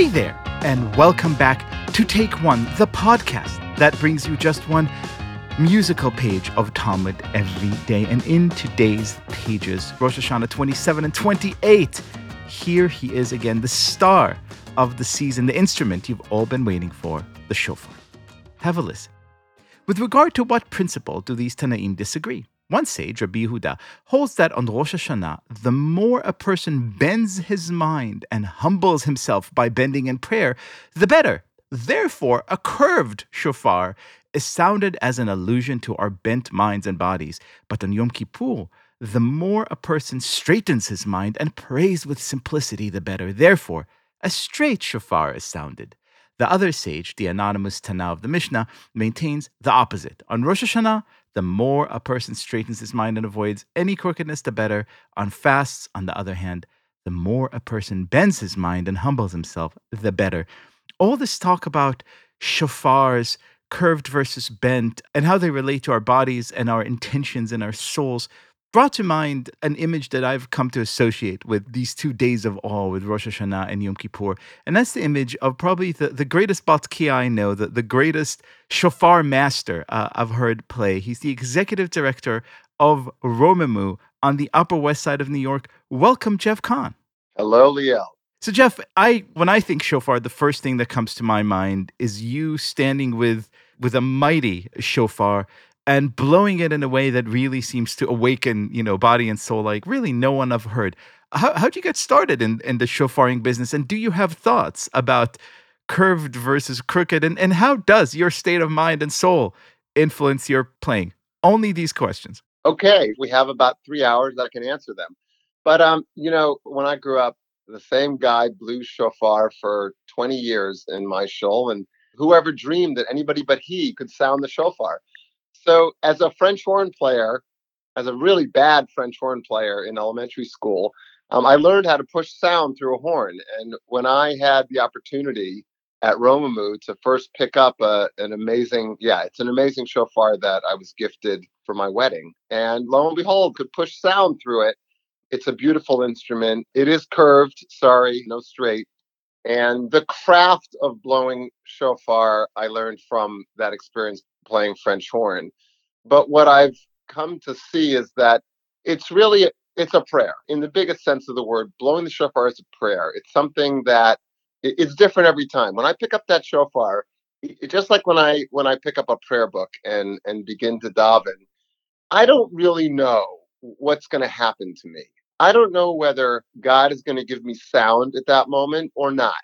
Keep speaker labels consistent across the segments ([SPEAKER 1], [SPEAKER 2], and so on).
[SPEAKER 1] Hey there, and welcome back to Take One, the podcast that brings you just one musical page of Talmud every day. And in today's pages, Rosh Hashanah 27 and 28, here he is again, the star of the season, the instrument you've all been waiting for, the shofar. Have a listen. With regard to what principle do these Tanaim disagree? One sage, Rabbi Yehuda, holds that on Rosh Hashanah, the more a person bends his mind and humbles himself by bending in prayer, the better. Therefore, a curved shofar is sounded as an allusion to our bent minds and bodies. But on Yom Kippur, the more a person straightens his mind and prays with simplicity, the better. Therefore, a straight shofar is sounded. The other sage, the anonymous Tana of the Mishnah, maintains the opposite. On Rosh Hashanah, the more a person straightens his mind and avoids any crookedness, the better. On fasts, on the other hand, the more a person bends his mind and humbles himself, the better. All this talk about shofars, curved versus bent, and how they relate to our bodies and our intentions and our souls brought to mind an image that I've come to associate with these two days of awe with Rosh Hashanah and Yom Kippur. And that's the image of probably the, the greatest Batkia I know, the, the greatest shofar master uh, I've heard play. He's the executive director of Romemu on the Upper West Side of New York. Welcome, Jeff Kahn.
[SPEAKER 2] Hello, Liel.
[SPEAKER 1] So, Jeff, I when I think shofar, the first thing that comes to my mind is you standing with with a mighty shofar and blowing it in a way that really seems to awaken, you know, body and soul like really no one I've heard. How how'd you get started in, in the shofaring business? And do you have thoughts about curved versus crooked? And, and how does your state of mind and soul influence your playing? Only these questions.
[SPEAKER 2] Okay, we have about three hours that I can answer them. But um, you know, when I grew up, the same guy blew shofar for 20 years in my shul, and whoever dreamed that anybody but he could sound the shofar? So, as a French horn player, as a really bad French horn player in elementary school, um, I learned how to push sound through a horn. And when I had the opportunity at Romemu to first pick up a, an amazing, yeah, it's an amazing shofar that I was gifted for my wedding. And lo and behold, could push sound through it. It's a beautiful instrument. It is curved, sorry, no straight. And the craft of blowing shofar, I learned from that experience playing French horn. But what I've come to see is that it's really it's a prayer in the biggest sense of the word. Blowing the shofar is a prayer. It's something that it's different every time. When I pick up that shofar, just like when I when I pick up a prayer book and and begin to daven, I don't really know what's going to happen to me. I don't know whether God is going to give me sound at that moment or not.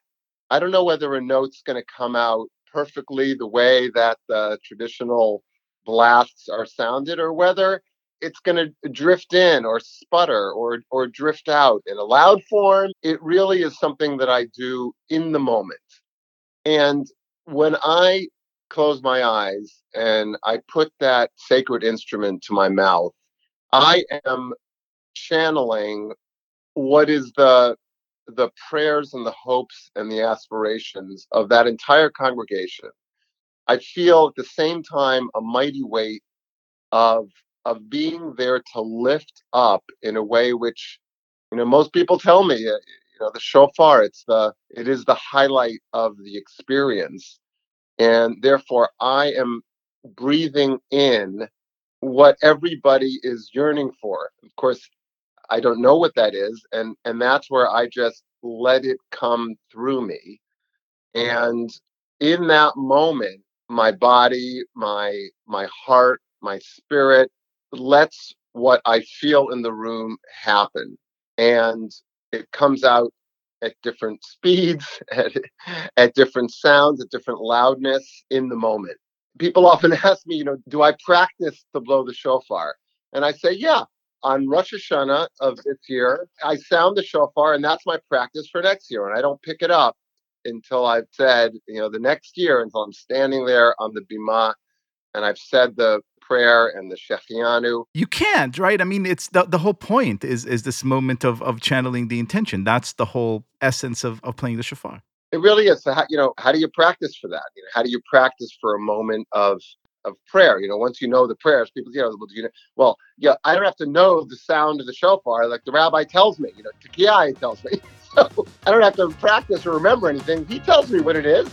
[SPEAKER 2] I don't know whether a note's going to come out perfectly the way that the traditional blasts are sounded or whether it's going to drift in or sputter or or drift out in a loud form it really is something that i do in the moment and when i close my eyes and i put that sacred instrument to my mouth i am channeling what is the the prayers and the hopes and the aspirations of that entire congregation. I feel at the same time a mighty weight of of being there to lift up in a way which you know most people tell me uh, you know the shofar it's the it is the highlight of the experience and therefore I am breathing in what everybody is yearning for. Of course, I don't know what that is, and and that's where I just let it come through me. Mm-hmm. And in that moment, my body, my my heart, my spirit lets what I feel in the room happen, and it comes out at different speeds, at, at different sounds, at different loudness in the moment. People often ask me, you know, do I practice to blow the shofar? And I say, yeah, on Rosh Hashanah of this year, I sound the shofar, and that's my practice for next year. And I don't pick it up until I've said, you know, the next year, until I'm standing there on the bima and I've said the prayer and the Shehecheyanu.
[SPEAKER 1] You can't, right? I mean, it's the, the whole point is is this moment of of channeling the intention. That's the whole essence of, of playing the shofar.
[SPEAKER 2] It really is. So how, you know, how do you practice for that? You know, how do you practice for a moment of of prayer. You know, once you know the prayers, people, you know, well, you know, well, yeah, I don't have to know the sound of the shofar like the rabbi tells me. You know, Tekiyai tells me. So I don't have to practice or remember anything. He tells me what it is,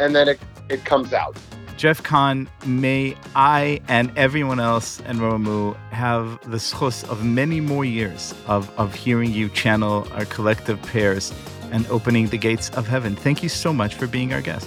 [SPEAKER 2] and then it it comes out.
[SPEAKER 1] Jeff Kahn, may I and everyone else in Romemu have the schus of many more years of, of hearing you channel our collective prayers and opening the gates of heaven. Thank you so much for being our guest.